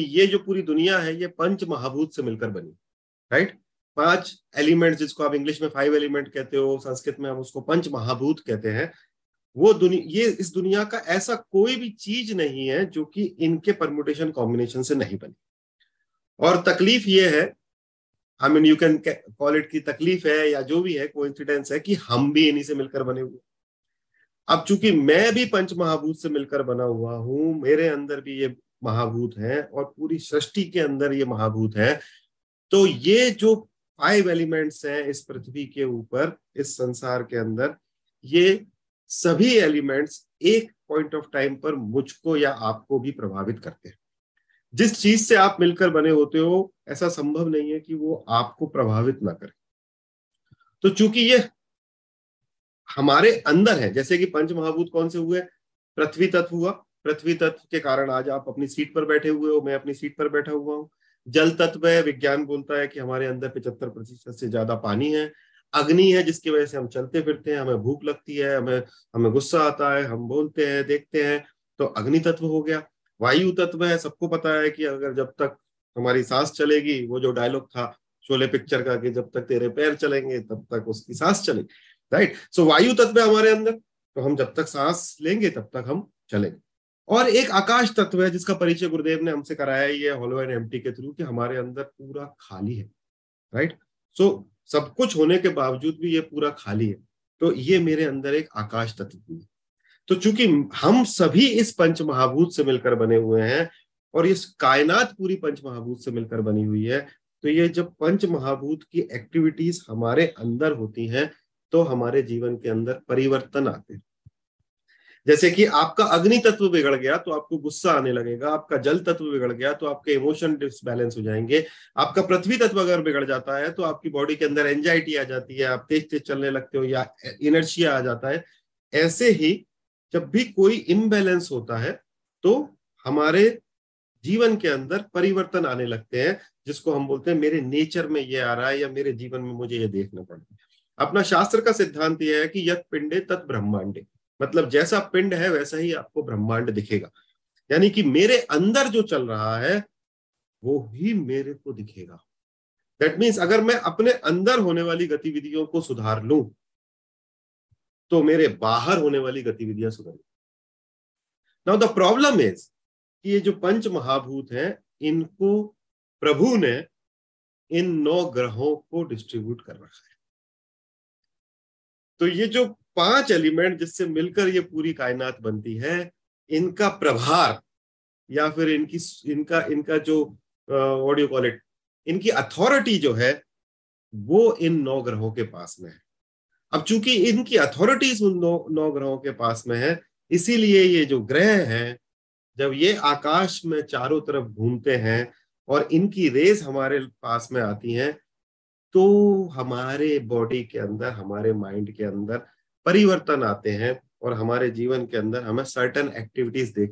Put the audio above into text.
ये जो पूरी दुनिया है, ये पंच महाभूत से मिलकर बनी राइट पाँच एलिमेंट जिसको आप इंग्लिश में फाइव एलिमेंट कहते हो, संस्कृत में हम उसको पंच महाभूत कहते हैं, वो दुनिया ये इस दुनिया का ऐसा कोई भी चीज़ नहीं है जो कि इनके परमुटेशन कॉम्बिनेशन से नहीं बनी। और तकलीफ़ ये है I mean you can call it की तकलीफ़ है या जो भी है कोइंसिडेंस है कि हम भी इन्हीं से मिलकर बने हुए अब चूँकि मैं भी पंच महाभूत से मिलकर बना हुआ हूँ, मेरे अंदर भी ये महाभूत है और पूरी सृष्टि के अंदर ये महाभूत है। तो ये जो फाइव एलिमेंट्स हैं इस पृथ्वी के ऊपर, इस संसार के अंदर, ये सभी एलिमेंट्स एक पॉइंट ऑफ़ टाइम पर मुझको या आपको भी प्रभावित करते हैं। जिस चीज़ से आप मिलकर बने होते हो, ऐसा संभव नहीं है कि वो आपको प्रभावित ना करे। तो चूँकि ये हमारे अंदर है, जैसे कि पंच महाभूत कौन से हुए? पृथ्वी तत्व हुआ। पृथ्वी तत्व के कारण आज आप अपनी सीट पर बैठे हुए हो, मैं अपनी सीट पर बैठा हुआ हूँ। जल तत्व है, विज्ञान बोलता है कि हमारे अंदर पिछहत्तर प्रतिशत से ज़्यादा पानी है। अग्नि है, जिसकी वजह से हम चलते फिरते हैं, हमें भूख लगती है, हमें हमें गुस्सा आता है, हम बोलते हैं, देखते हैं तो अग्नि तत्व हो गया। वायु तत्व है, सबको पता है कि अगर जब तक हमारी सांस चलेगी, वो जो डायलॉग था, शोले पिक्चर का कि जब तक तेरे पैर चलेंगे, तब तक उसकी सांस चलेगी राइट सो वायु तत्व है हमारे अंदर तो हम जब तक सांस लेंगे, तब तक हम चलेंगे। और एक आकाश तत्व है जिसका परिचय गुरुदेव ने हमसे कराया ये हॉलो एंड एम्प्टी के थ्रू कि हमारे अंदर पूरा खाली है राइट सो so, सब कुछ होने के बावजूद भी ये पूरा खाली है। तो ये मेरे अंदर एक आकाश तत्व है। तो चूँकि हम सभी इस पंच महाभूत से मिलकर बने हुए हैं और इस कायनात पूरी पंच महाभूत से मिलकर बनी हुई है तो ये जब पंच महाभूत की एक्टिविटीज़ हमारे अंदर होती हैं तो हमारे जीवन के अंदर परिवर्तन आते हैं। जैसे कि आपका अग्नि तत्व बिगड़ गया तो आपको गुस्सा आने लगेगा, आपका जल तत्व बिगड़ गया तो आपके इमोशन डिसबैलेंस हो जाएँगे। आपका पृथ्वी तत्व अगर बिगड़ जाता है तो आपकी बॉडी के अंदर एंजाइटी आ जाती है, आप तेज तेज चलने लगते हो या इनर्शिया आ जाता है। ऐसे ही जब भी कोई इम्बैलेंस होता है तो हमारे जीवन के अंदर परिवर्तन आने लगते हैं, जिसको हम बोलते हैं, मेरे नेचर में ये आ रहा है या मेरे जीवन में मुझे ये देखना पड़ेगा अपना शास्त्र का सिद्धांत यह है कि यथ पिंडे तत् ब्रह्मांडे। मतलब जैसा पिंड है, वैसा ही आपको ब्रह्मांड दिखेगा। यानी कि मेरे अंदर जो चल रहा है, वो ही मेरे को दिखेगा। दैट मीन्स अगर मैं अपने अंदर होने वाली गतिविधियों को सुधार लू तो मेरे बाहर होने वाली गतिविधियाँ सुधर नाउ द प्रॉब्लम इज़ कि ये जो पंच महाभूत हैं, इनको प्रभु ने इन नौ ग्रहों को डिस्ट्रीब्यूट कर रखा है। तो ये जो पाँच एलिमेंट जिससे मिलकर ये पूरी कायनात बनती है, इनका प्रभार या फिर इनकी इनका इनका जो ऑडियो कॉल इट इनकी अथॉरिटी जो है, वो इन नौ ग्रहों के पास में है। अब चूँकि इनकी अथॉरिटीज उन नौ नौ ग्रहों के पास में है, इसीलिए ये जो ग्रह हैं, जब ये आकाश में चारों तरफ़ घूमते हैं और इनकी रेस हमारे पास में आती हैं तो हमारे बॉडी के अंदर, हमारे माइंड के अंदर परिवर्तन आते हैं और हमारे जीवन के अंदर हमें सर्टन एक्टिविटीज़ देख